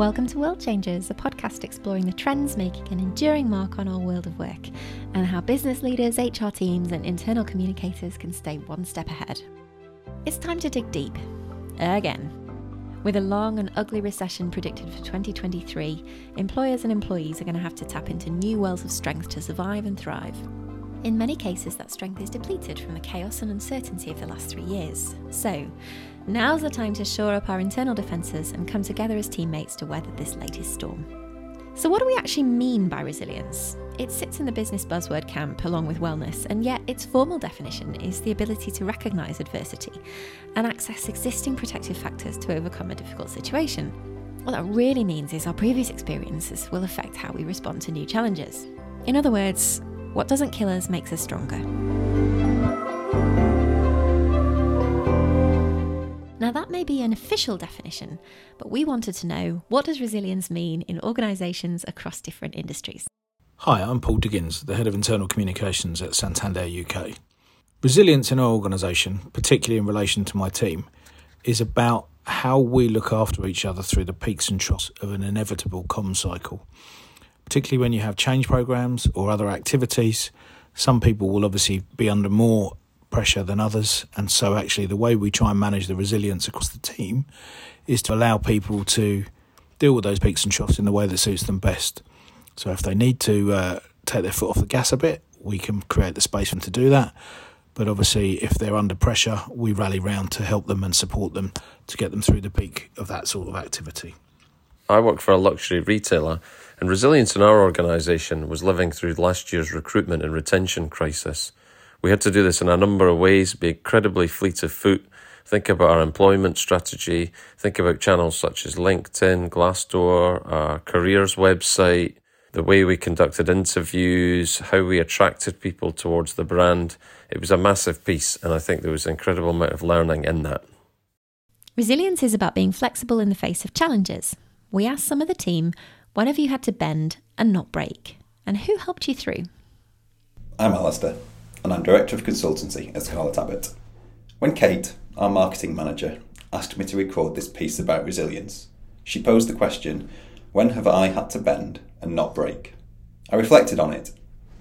Welcome to World Changers, a podcast exploring the trends making an enduring mark on our world of work and how business leaders, HR teams, and internal communicators can stay one step ahead. It's time to dig deep. Again. With a long and ugly recession predicted for 2023, employers and employees are going to have to tap into new wells of strength to survive and thrive. In many cases, that strength is depleted from the chaos and uncertainty of the last three years. So, Now's the time to shore up our internal defences and come together as teammates to weather this latest storm. So, what do we actually mean by resilience? It sits in the business buzzword camp along with wellness, and yet its formal definition is the ability to recognise adversity and access existing protective factors to overcome a difficult situation. What that really means is our previous experiences will affect how we respond to new challenges. In other words, what doesn't kill us makes us stronger. Now, that may be an official definition, but we wanted to know what does resilience mean in organisations across different industries? Hi, I'm Paul Diggins, the Head of Internal Communications at Santander UK. Resilience in our organisation, particularly in relation to my team, is about how we look after each other through the peaks and troughs of an inevitable comm cycle. Particularly when you have change programs or other activities, some people will obviously be under more pressure than others. And so, actually, the way we try and manage the resilience across the team is to allow people to deal with those peaks and troughs in the way that suits them best. So, if they need to uh, take their foot off the gas a bit, we can create the space for them to do that. But obviously, if they're under pressure, we rally round to help them and support them to get them through the peak of that sort of activity. I work for a luxury retailer, and resilience in our organisation was living through last year's recruitment and retention crisis. We had to do this in a number of ways, be incredibly fleet of foot, think about our employment strategy, think about channels such as LinkedIn, Glassdoor, our careers website, the way we conducted interviews, how we attracted people towards the brand. It was a massive piece, and I think there was an incredible amount of learning in that. Resilience is about being flexible in the face of challenges. We asked some of the team, when have you had to bend and not break? And who helped you through? I'm Alistair and I'm Director of Consultancy at Scarlett Abbott. When Kate, our marketing manager, asked me to record this piece about resilience, she posed the question When have I had to bend and not break? I reflected on it,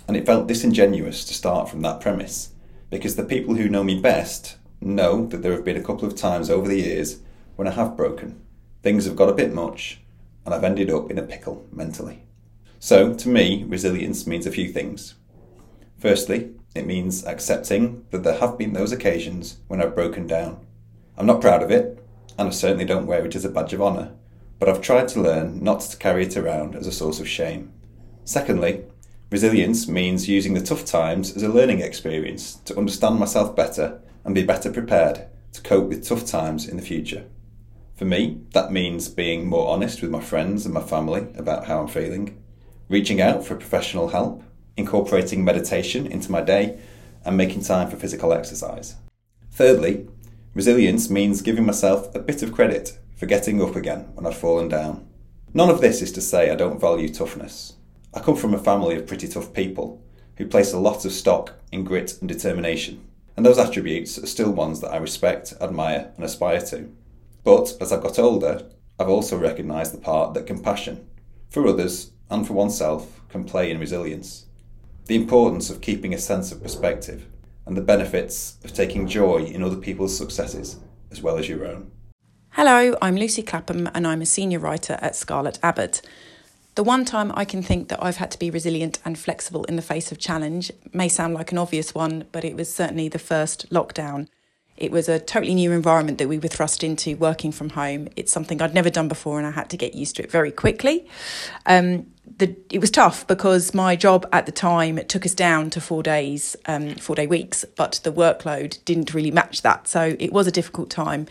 and it felt disingenuous to start from that premise, because the people who know me best know that there have been a couple of times over the years when I have broken. Things have got a bit much, and I've ended up in a pickle mentally. So, to me, resilience means a few things. Firstly, it means accepting that there have been those occasions when I've broken down. I'm not proud of it, and I certainly don't wear it as a badge of honour, but I've tried to learn not to carry it around as a source of shame. Secondly, resilience means using the tough times as a learning experience to understand myself better and be better prepared to cope with tough times in the future. For me, that means being more honest with my friends and my family about how I'm feeling, reaching out for professional help, incorporating meditation into my day, and making time for physical exercise. Thirdly, resilience means giving myself a bit of credit for getting up again when I've fallen down. None of this is to say I don't value toughness. I come from a family of pretty tough people who place a lot of stock in grit and determination, and those attributes are still ones that I respect, admire, and aspire to. But as I've got older, I've also recognised the part that compassion, for others and for oneself, can play in resilience the importance of keeping a sense of perspective, and the benefits of taking joy in other people's successes as well as your own. Hello, I'm Lucy Clapham and I'm a senior writer at Scarlett Abbott. The one time I can think that I've had to be resilient and flexible in the face of challenge may sound like an obvious one, but it was certainly the first lockdown. It was a totally new environment that we were thrust into working from home. It's something I'd never done before and I had to get used to it very quickly. Um, the, it was tough because my job at the time took us down to four days, um, four day weeks, but the workload didn't really match that. So it was a difficult time.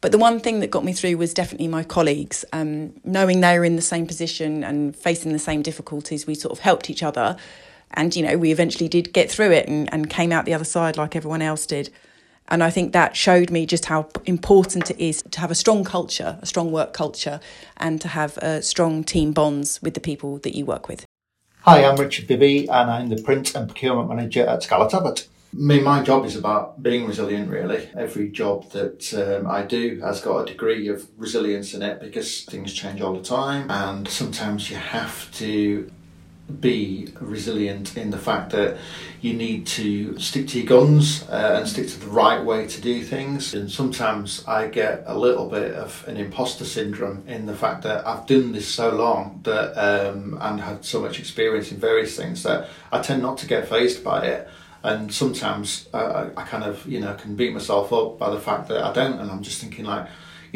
But the one thing that got me through was definitely my colleagues. Um, knowing they were in the same position and facing the same difficulties, we sort of helped each other. And, you know, we eventually did get through it and, and came out the other side like everyone else did. And I think that showed me just how important it is to have a strong culture, a strong work culture, and to have uh, strong team bonds with the people that you work with. Hi, I'm Richard Bibby, and I'm the Print and Procurement Manager at Scarlett Abbott. I mean, my job is about being resilient, really. Every job that um, I do has got a degree of resilience in it because things change all the time, and sometimes you have to be resilient in the fact that you need to stick to your guns uh, and stick to the right way to do things. And sometimes I get a little bit of an imposter syndrome in the fact that I've done this so long that um, and had so much experience in various things that I tend not to get phased by it. And sometimes uh, I kind of, you know, can beat myself up by the fact that I don't, and I'm just thinking like,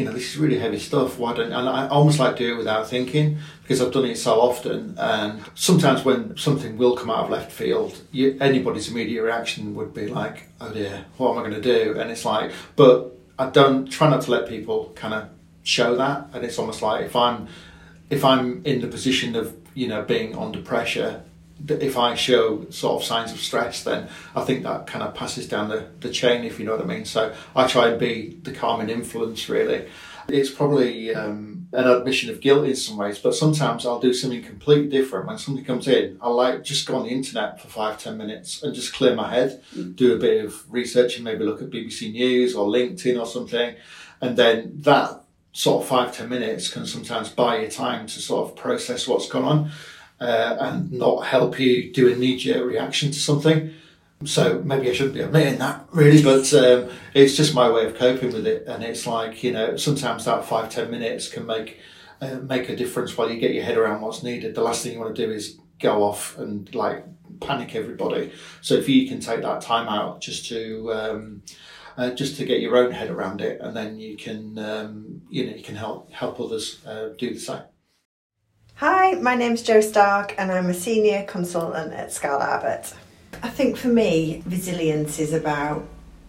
you know, this is really heavy stuff. Why don't and I almost like do it without thinking because I've done it so often. And sometimes when something will come out of left field, you, anybody's immediate reaction would be like, "Oh dear, what am I going to do?" And it's like, but I don't try not to let people kind of show that. And it's almost like if I'm if I'm in the position of you know being under pressure if I show sort of signs of stress, then I think that kind of passes down the, the chain, if you know what I mean. So I try and be the calming influence, really. It's probably um, an admission of guilt in some ways, but sometimes I'll do something completely different. When somebody comes in, I'll like just go on the internet for five, ten minutes and just clear my head, mm. do a bit of research and maybe look at BBC News or LinkedIn or something. And then that sort of five, ten minutes can sometimes buy you time to sort of process what's gone on uh, and not help you do a knee jerk reaction to something. So maybe I shouldn't be admitting that really, but um, it's just my way of coping with it. And it's like you know sometimes that five ten minutes can make uh, make a difference while you get your head around what's needed. The last thing you want to do is go off and like panic everybody. So if you can take that time out just to um, uh, just to get your own head around it, and then you can um, you know you can help help others uh, do the same. Hi, my name's Jo Stark and I'm a senior consultant at Scarlett Abbott. I think for me, resilience is about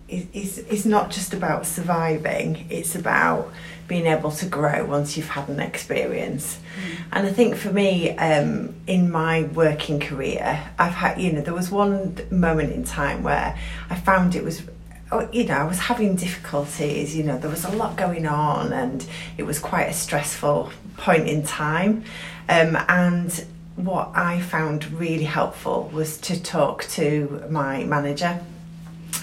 is, is not just about surviving, it's about being able to grow once you've had an experience. Mm. And I think for me, um, in my working career, I've had, you know, there was one moment in time where I found it was oh, you know, I was having difficulties, you know, there was a lot going on and it was quite a stressful point in time. Um, and what I found really helpful was to talk to my manager.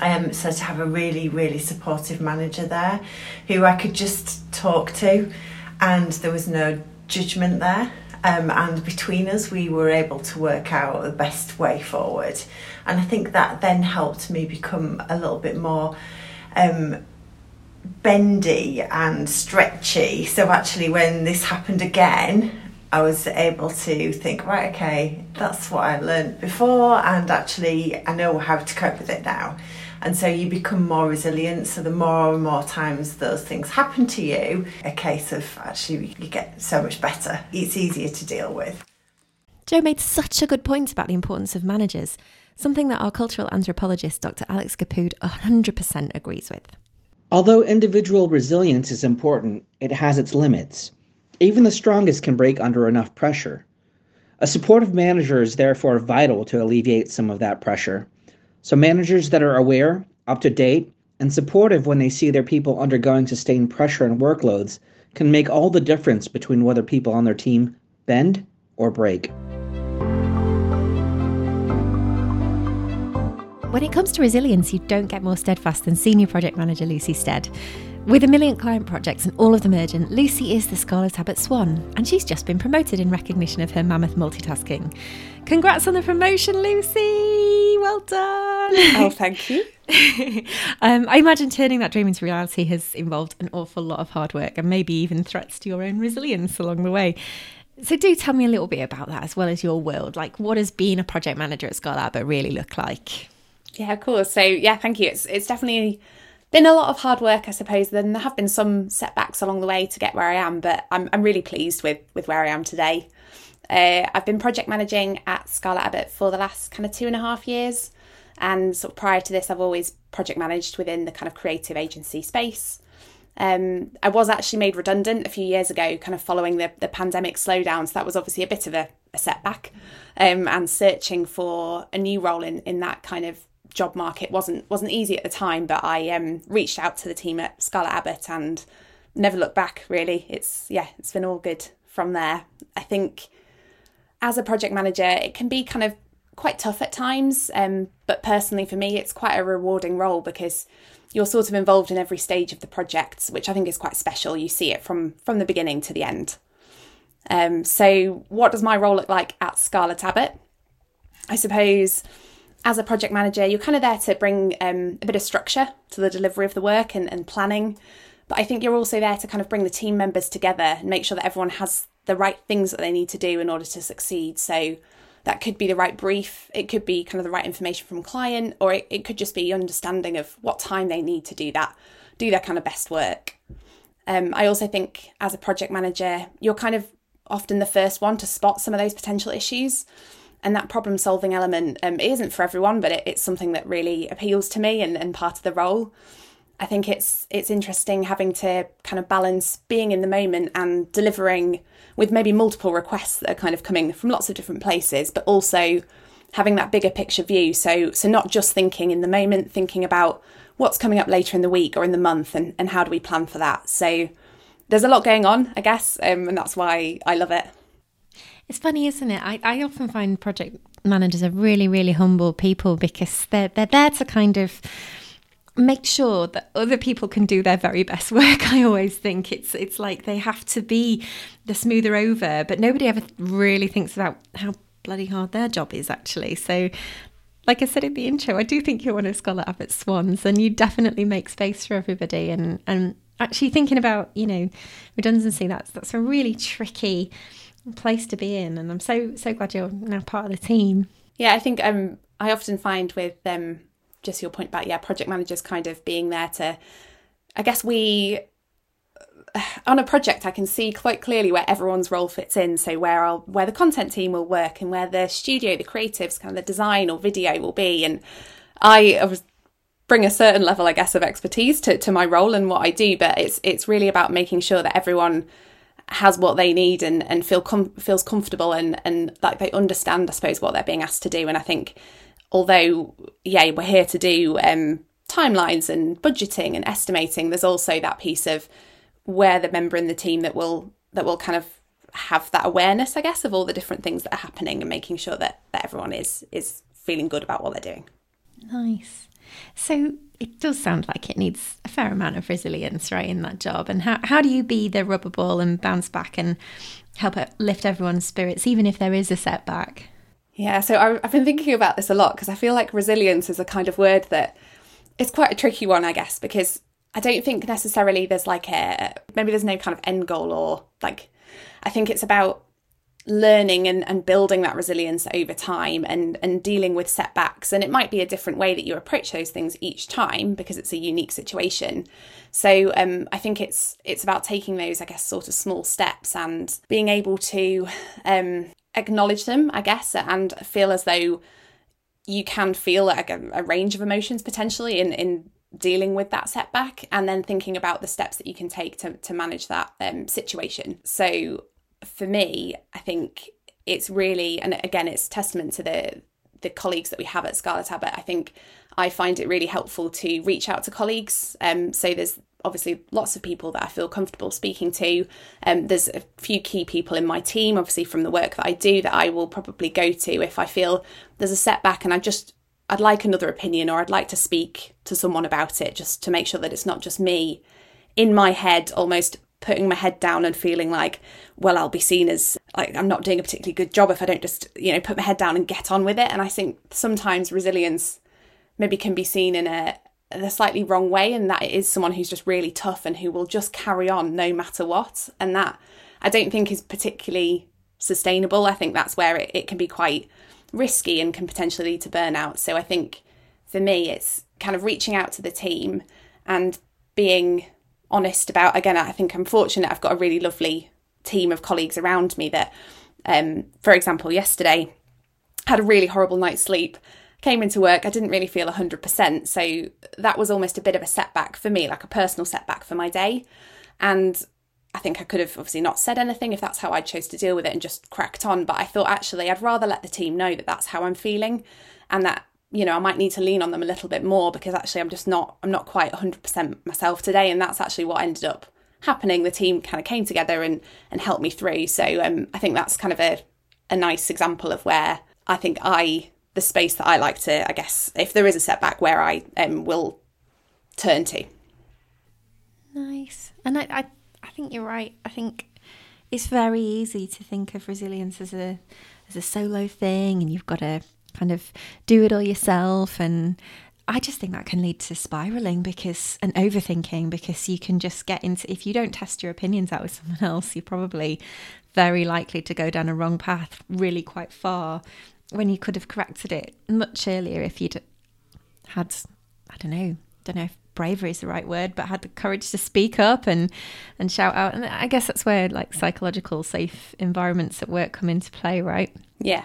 Um, so to have a really, really supportive manager there who I could just talk to, and there was no judgment there. Um, and between us, we were able to work out the best way forward. And I think that then helped me become a little bit more um, bendy and stretchy. So actually, when this happened again, I was able to think, right, okay, that's what I learned before, and actually, I know how to cope with it now. And so you become more resilient. So the more and more times those things happen to you, a case of actually you get so much better. It's easier to deal with. Jo made such a good point about the importance of managers, something that our cultural anthropologist Dr. Alex Gapud 100% agrees with. Although individual resilience is important, it has its limits. Even the strongest can break under enough pressure. A supportive manager is therefore vital to alleviate some of that pressure. So, managers that are aware, up to date, and supportive when they see their people undergoing sustained pressure and workloads can make all the difference between whether people on their team bend or break. When it comes to resilience, you don't get more steadfast than Senior Project Manager Lucy Stead. With a million client projects and all of them urgent, Lucy is the Scarlett Abbott Swan, and she's just been promoted in recognition of her mammoth multitasking. Congrats on the promotion, Lucy! Well done! Oh, thank you. um, I imagine turning that dream into reality has involved an awful lot of hard work and maybe even threats to your own resilience along the way. So, do tell me a little bit about that as well as your world. Like, what has being a project manager at Abbott really look like? Yeah, of course. So, yeah, thank you. It's it's definitely been a lot of hard work, I suppose. Then there have been some setbacks along the way to get where I am, but I'm I'm really pleased with with where I am today. Uh, I've been project managing at Scarlett Abbott for the last kind of two and a half years, and sort of prior to this, I've always project managed within the kind of creative agency space. Um, I was actually made redundant a few years ago, kind of following the, the pandemic slowdown. So that was obviously a bit of a, a setback. Um, and searching for a new role in, in that kind of job market wasn't wasn't easy at the time, but I um, reached out to the team at Scarlett Abbott and never looked back. Really, it's yeah, it's been all good from there. I think as a project manager, it can be kind of quite tough at times. Um, but personally, for me, it's quite a rewarding role because you're sort of involved in every stage of the project, which I think is quite special. You see it from from the beginning to the end. Um, so, what does my role look like at Scarlett Abbott? I suppose as a project manager, you're kind of there to bring um, a bit of structure to the delivery of the work and, and planning. But I think you're also there to kind of bring the team members together and make sure that everyone has the right things that they need to do in order to succeed. So that could be the right brief, it could be kind of the right information from client, or it, it could just be understanding of what time they need to do that, do their kind of best work. Um, I also think as a project manager, you're kind of often the first one to spot some of those potential issues. And that problem solving element um, isn't for everyone, but it, it's something that really appeals to me and, and part of the role. I think it's it's interesting having to kind of balance being in the moment and delivering with maybe multiple requests that are kind of coming from lots of different places, but also having that bigger picture view. So so not just thinking in the moment, thinking about what's coming up later in the week or in the month and, and how do we plan for that. So there's a lot going on, I guess, um, and that's why I love it. It's funny, isn't it? I, I often find project managers are really, really humble people because they're they're there to kind of make sure that other people can do their very best work. I always think it's it's like they have to be the smoother over, but nobody ever really thinks about how bloody hard their job is actually. So like I said in the intro, I do think you're one of Scarlett Abbott's swans and you definitely make space for everybody and and actually thinking about, you know, redundancy, that's that's a really tricky place to be in and I'm so so glad you're now part of the team. Yeah, I think um I often find with um just your point about yeah project managers kind of being there to i guess we on a project i can see quite clearly where everyone's role fits in so where I'll, where the content team will work and where the studio the creatives kind of the design or video will be and i was bring a certain level i guess of expertise to, to my role and what i do but it's it's really about making sure that everyone has what they need and and feel com- feels comfortable and and like they understand i suppose what they're being asked to do. And i think although yeah we're here to do um, timelines and budgeting and estimating there's also that piece of where the member in the team that will that will kind of have that awareness i guess of all the different things that are happening and making sure that, that everyone is is feeling good about what they're doing. Nice. So it does sound like it needs a fair amount of resilience right in that job. And how, how do you be the rubber ball and bounce back and help lift everyone's spirits even if there is a setback? Yeah, so I've been thinking about this a lot because I feel like resilience is a kind of word that it's quite a tricky one, I guess, because I don't think necessarily there's like a maybe there's no kind of end goal or like I think it's about learning and, and building that resilience over time and and dealing with setbacks and it might be a different way that you approach those things each time because it's a unique situation so um, I think it's it's about taking those I guess sort of small steps and being able to um, acknowledge them, I guess, and feel as though you can feel like a, a range of emotions potentially in in dealing with that setback and then thinking about the steps that you can take to, to manage that um, situation. So for me, I think it's really, and again, it's testament to the the colleagues that we have at Scarlett Abbott. I think I find it really helpful to reach out to colleagues. Um, so there's obviously lots of people that I feel comfortable speaking to. Um, there's a few key people in my team, obviously from the work that I do, that I will probably go to if I feel there's a setback and I just I'd like another opinion or I'd like to speak to someone about it, just to make sure that it's not just me in my head, almost putting my head down and feeling like, well, I'll be seen as like I'm not doing a particularly good job if I don't just you know put my head down and get on with it. And I think sometimes resilience maybe can be seen in a the slightly wrong way and that it is someone who's just really tough and who will just carry on no matter what. And that i don't think is particularly sustainable. I think that's where it, it can be quite risky and can potentially lead to burnout. So i think for me it's kind of reaching out to the team and being honest about again i think i'm fortunate i've got a really lovely team of colleagues around me that um, for example yesterday had a really horrible night's sleep came into work, I didn't really feel 100%. So that was almost a bit of a setback for me, like a personal setback for my day. And I think I could have obviously not said anything if that's how I chose to deal with it and just cracked on. But I thought actually I'd rather let the team know that that's how I'm feeling and that you know I might need to lean on them a little bit more because actually I'm just not I'm not quite 100% myself today and that's actually what ended up happening the team kind of came together and and helped me through so um, I think that's kind of a a nice example of where I think I the space that I like to, I guess, if there is a setback, where I um, will turn to. Nice, and I, I, I think you're right. I think it's very easy to think of resilience as a as a solo thing, and you've got to kind of do it all yourself and I just think that can lead to spiraling because and overthinking because you can just get into if you don't test your opinions out with someone else, you're probably very likely to go down a wrong path really quite far when you could have corrected it much earlier if you'd had I don't know, don't know if bravery is the right word, but had the courage to speak up and and shout out. And I guess that's where like psychological safe environments at work come into play, right? Yeah.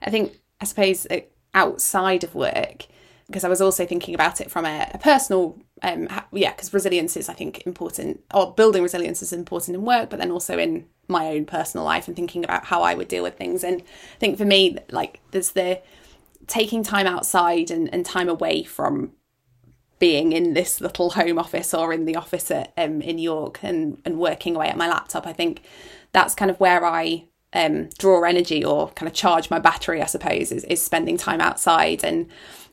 I think I suppose outside of work, because I was also thinking about it from a, a personal, um, yeah, because resilience is, I think, important, or building resilience is important in work, but then also in my own personal life and thinking about how I would deal with things. And I think for me, like, there's the taking time outside and, and time away from being in this little home office or in the office at, um, in York and, and working away at my laptop. I think that's kind of where I um, draw energy or kind of charge my battery, I suppose, is, is spending time outside. And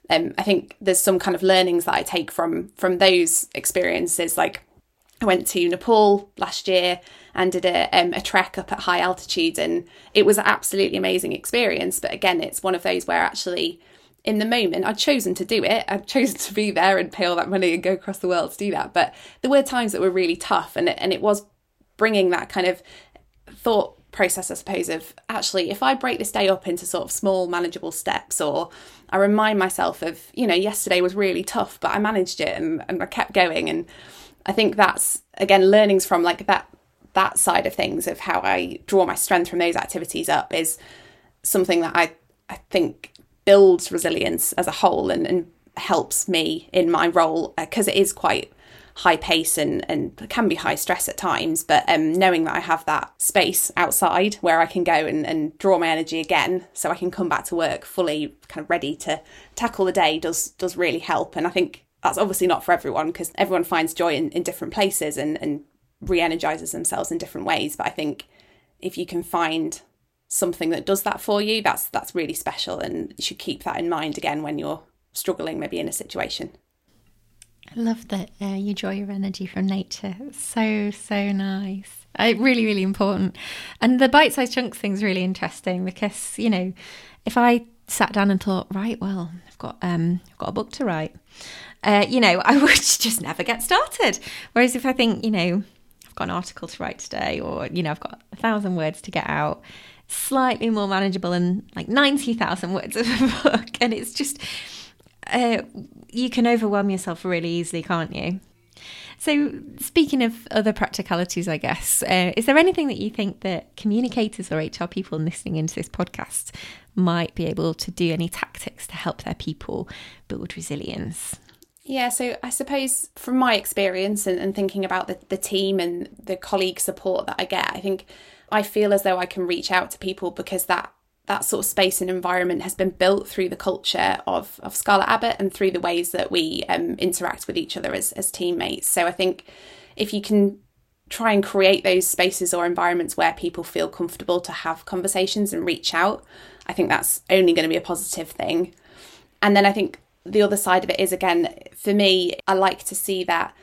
um, I think there's some kind of learnings that I take from from those experiences. Like I went to Nepal last year and did a, um, a trek up at high altitude, and it was an absolutely amazing experience. But again, it's one of those where actually in the moment I'd chosen to do it. I'd chosen to be there and pay all that money and go across the world to do that. But there were times that were really tough, and and it was bringing that kind of thought process, I suppose, of actually, if I break this day up into sort of small, manageable steps, or I remind myself of, you know, yesterday was really tough, but I managed it and, and I kept going. And I think that's, again, learnings from like that that side of things of how I draw my strength from those activities up is something that I, I think builds resilience as a whole and, and helps me in my role because uh, it is quite high pace and, and can be high stress at times. But um, knowing that I have that space outside where I can go and, and draw my energy again so I can come back to work fully kind of ready to tackle the day does does really help. And I think that's obviously not for everyone because everyone finds joy in, in different places and, and re-energizes themselves in different ways. But I think if you can find something that does that for you, that's that's really special and you should keep that in mind again when you're struggling maybe in a situation. Love that uh, you draw your energy from nature. So, so nice. Uh, really, really important. And the bite sized chunks thing's really interesting because, you know, if I sat down and thought, right, well, I've got um, I've got a book to write, uh, you know, I would just never get started. Whereas if I think, you know, I've got an article to write today, or you know, I've got a thousand words to get out, slightly more manageable than like ninety thousand words of a book, and it's just uh, you can overwhelm yourself really easily, can't you? So, speaking of other practicalities, I guess, uh, is there anything that you think that communicators or HR people listening into this podcast might be able to do, any tactics to help their people build resilience? Yeah, so I suppose from my experience and, and thinking about the, the team and the colleague support that I get, I think I feel as though I can reach out to people because that that sort of space and environment has been built through the culture of, of Scarlett Abbott and through the ways that we um, interact with each other as, as teammates. So I think if you can try and create those spaces or environments where people feel comfortable to have conversations and reach out, I think that's only going to be a positive thing. And then I think the other side of it is again, for me, I like to see that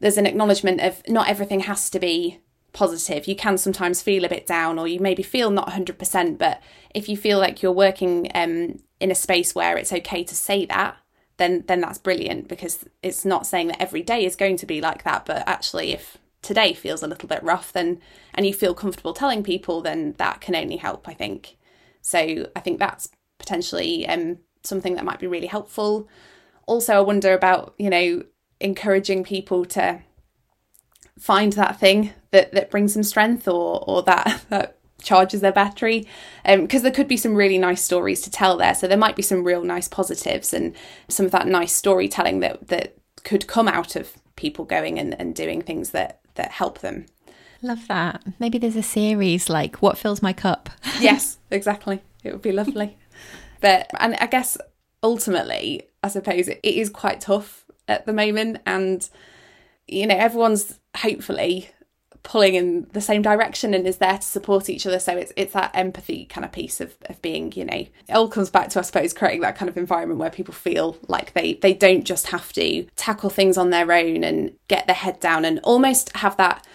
there's an acknowledgement of not everything has to be positive. You can sometimes feel a bit down, or you maybe feel not 100%. But if you feel like you're working um, in a space where it's okay to say that, then then that's brilliant because it's not saying that every day is going to be like that. But actually, if today feels a little bit rough, then and you feel comfortable telling people, then that can only help. I think. So I think that's potentially um, something that might be really helpful. Also, I wonder about you know encouraging people to find that thing that that brings them strength or or that that charges their battery. Because um, there could be some really nice stories to tell there. So there might be some real nice positives and some of that nice storytelling that that could come out of people going and, and doing things that that help them. Love that. Maybe there's a series like what fills my cup. Yes exactly. It would be lovely. But and i guess ultimately i suppose it is quite tough at the moment and you know everyone's hopefully pulling in the same direction and is there to support each other. So it's it's that empathy kind of piece of, of being, you know, it all comes back to I suppose creating that kind of environment where people feel like they they don't just have to tackle things on their own and get their head down and almost have that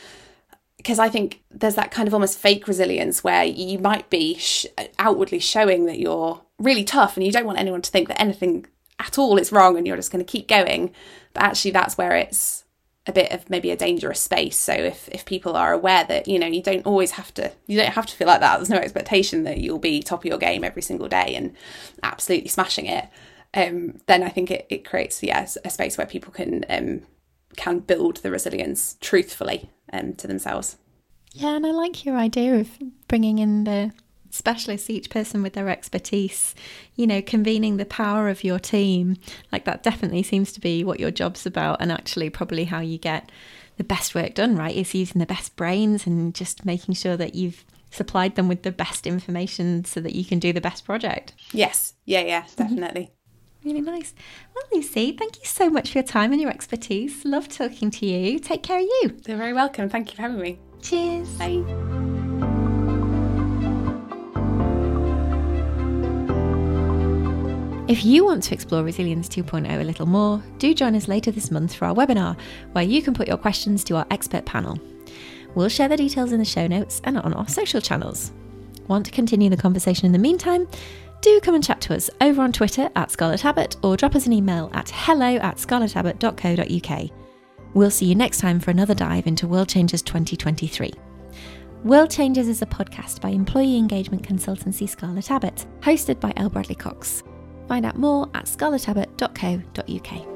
because I think there's that kind of almost fake resilience where you might be sh- outwardly showing that you're really tough and you don't want anyone to think that anything at all is wrong and you're just going to keep going. But actually, that's where it's a bit of maybe a dangerous space. So if if people are aware that you know you don't always have to you don't have to feel like that. There's no expectation that you'll be top of your game every single day and absolutely smashing it. Um, then I think it, it creates yeah a space where people can um, can build the resilience truthfully um, to themselves. Yeah, and I like your idea of bringing in the specialists, each person with their expertise, you know, convening the power of your team. Like that definitely seems to be what your job's about, and actually, probably how you get the best work done, right? Is using the best brains and just making sure that you've supplied them with the best information so that you can do the best project. Yes. Yeah, yeah, mm-hmm. definitely. Really nice. Well, Lucy, thank you so much for your time and your expertise. Love talking to you. Take care of you. You're very welcome. Thank you for having me. Cheers. Bye. If you want to explore Resilience 2.0 a little more, do join us later this month for our webinar, where you can put your questions to our expert panel. We'll share the details in the show notes and on our social channels. Want to continue the conversation in the meantime? Do come and chat to us over on Twitter at Scarlett Abbott or drop us an email at hello at scarlettabbott.co.uk. We'll see you next time for another dive into World Changers 2023. World Changers is a podcast by employee engagement consultancy Scarlett Abbott, hosted by Elle Bradley Cox. Find out more at scarlettabbott.co.uk.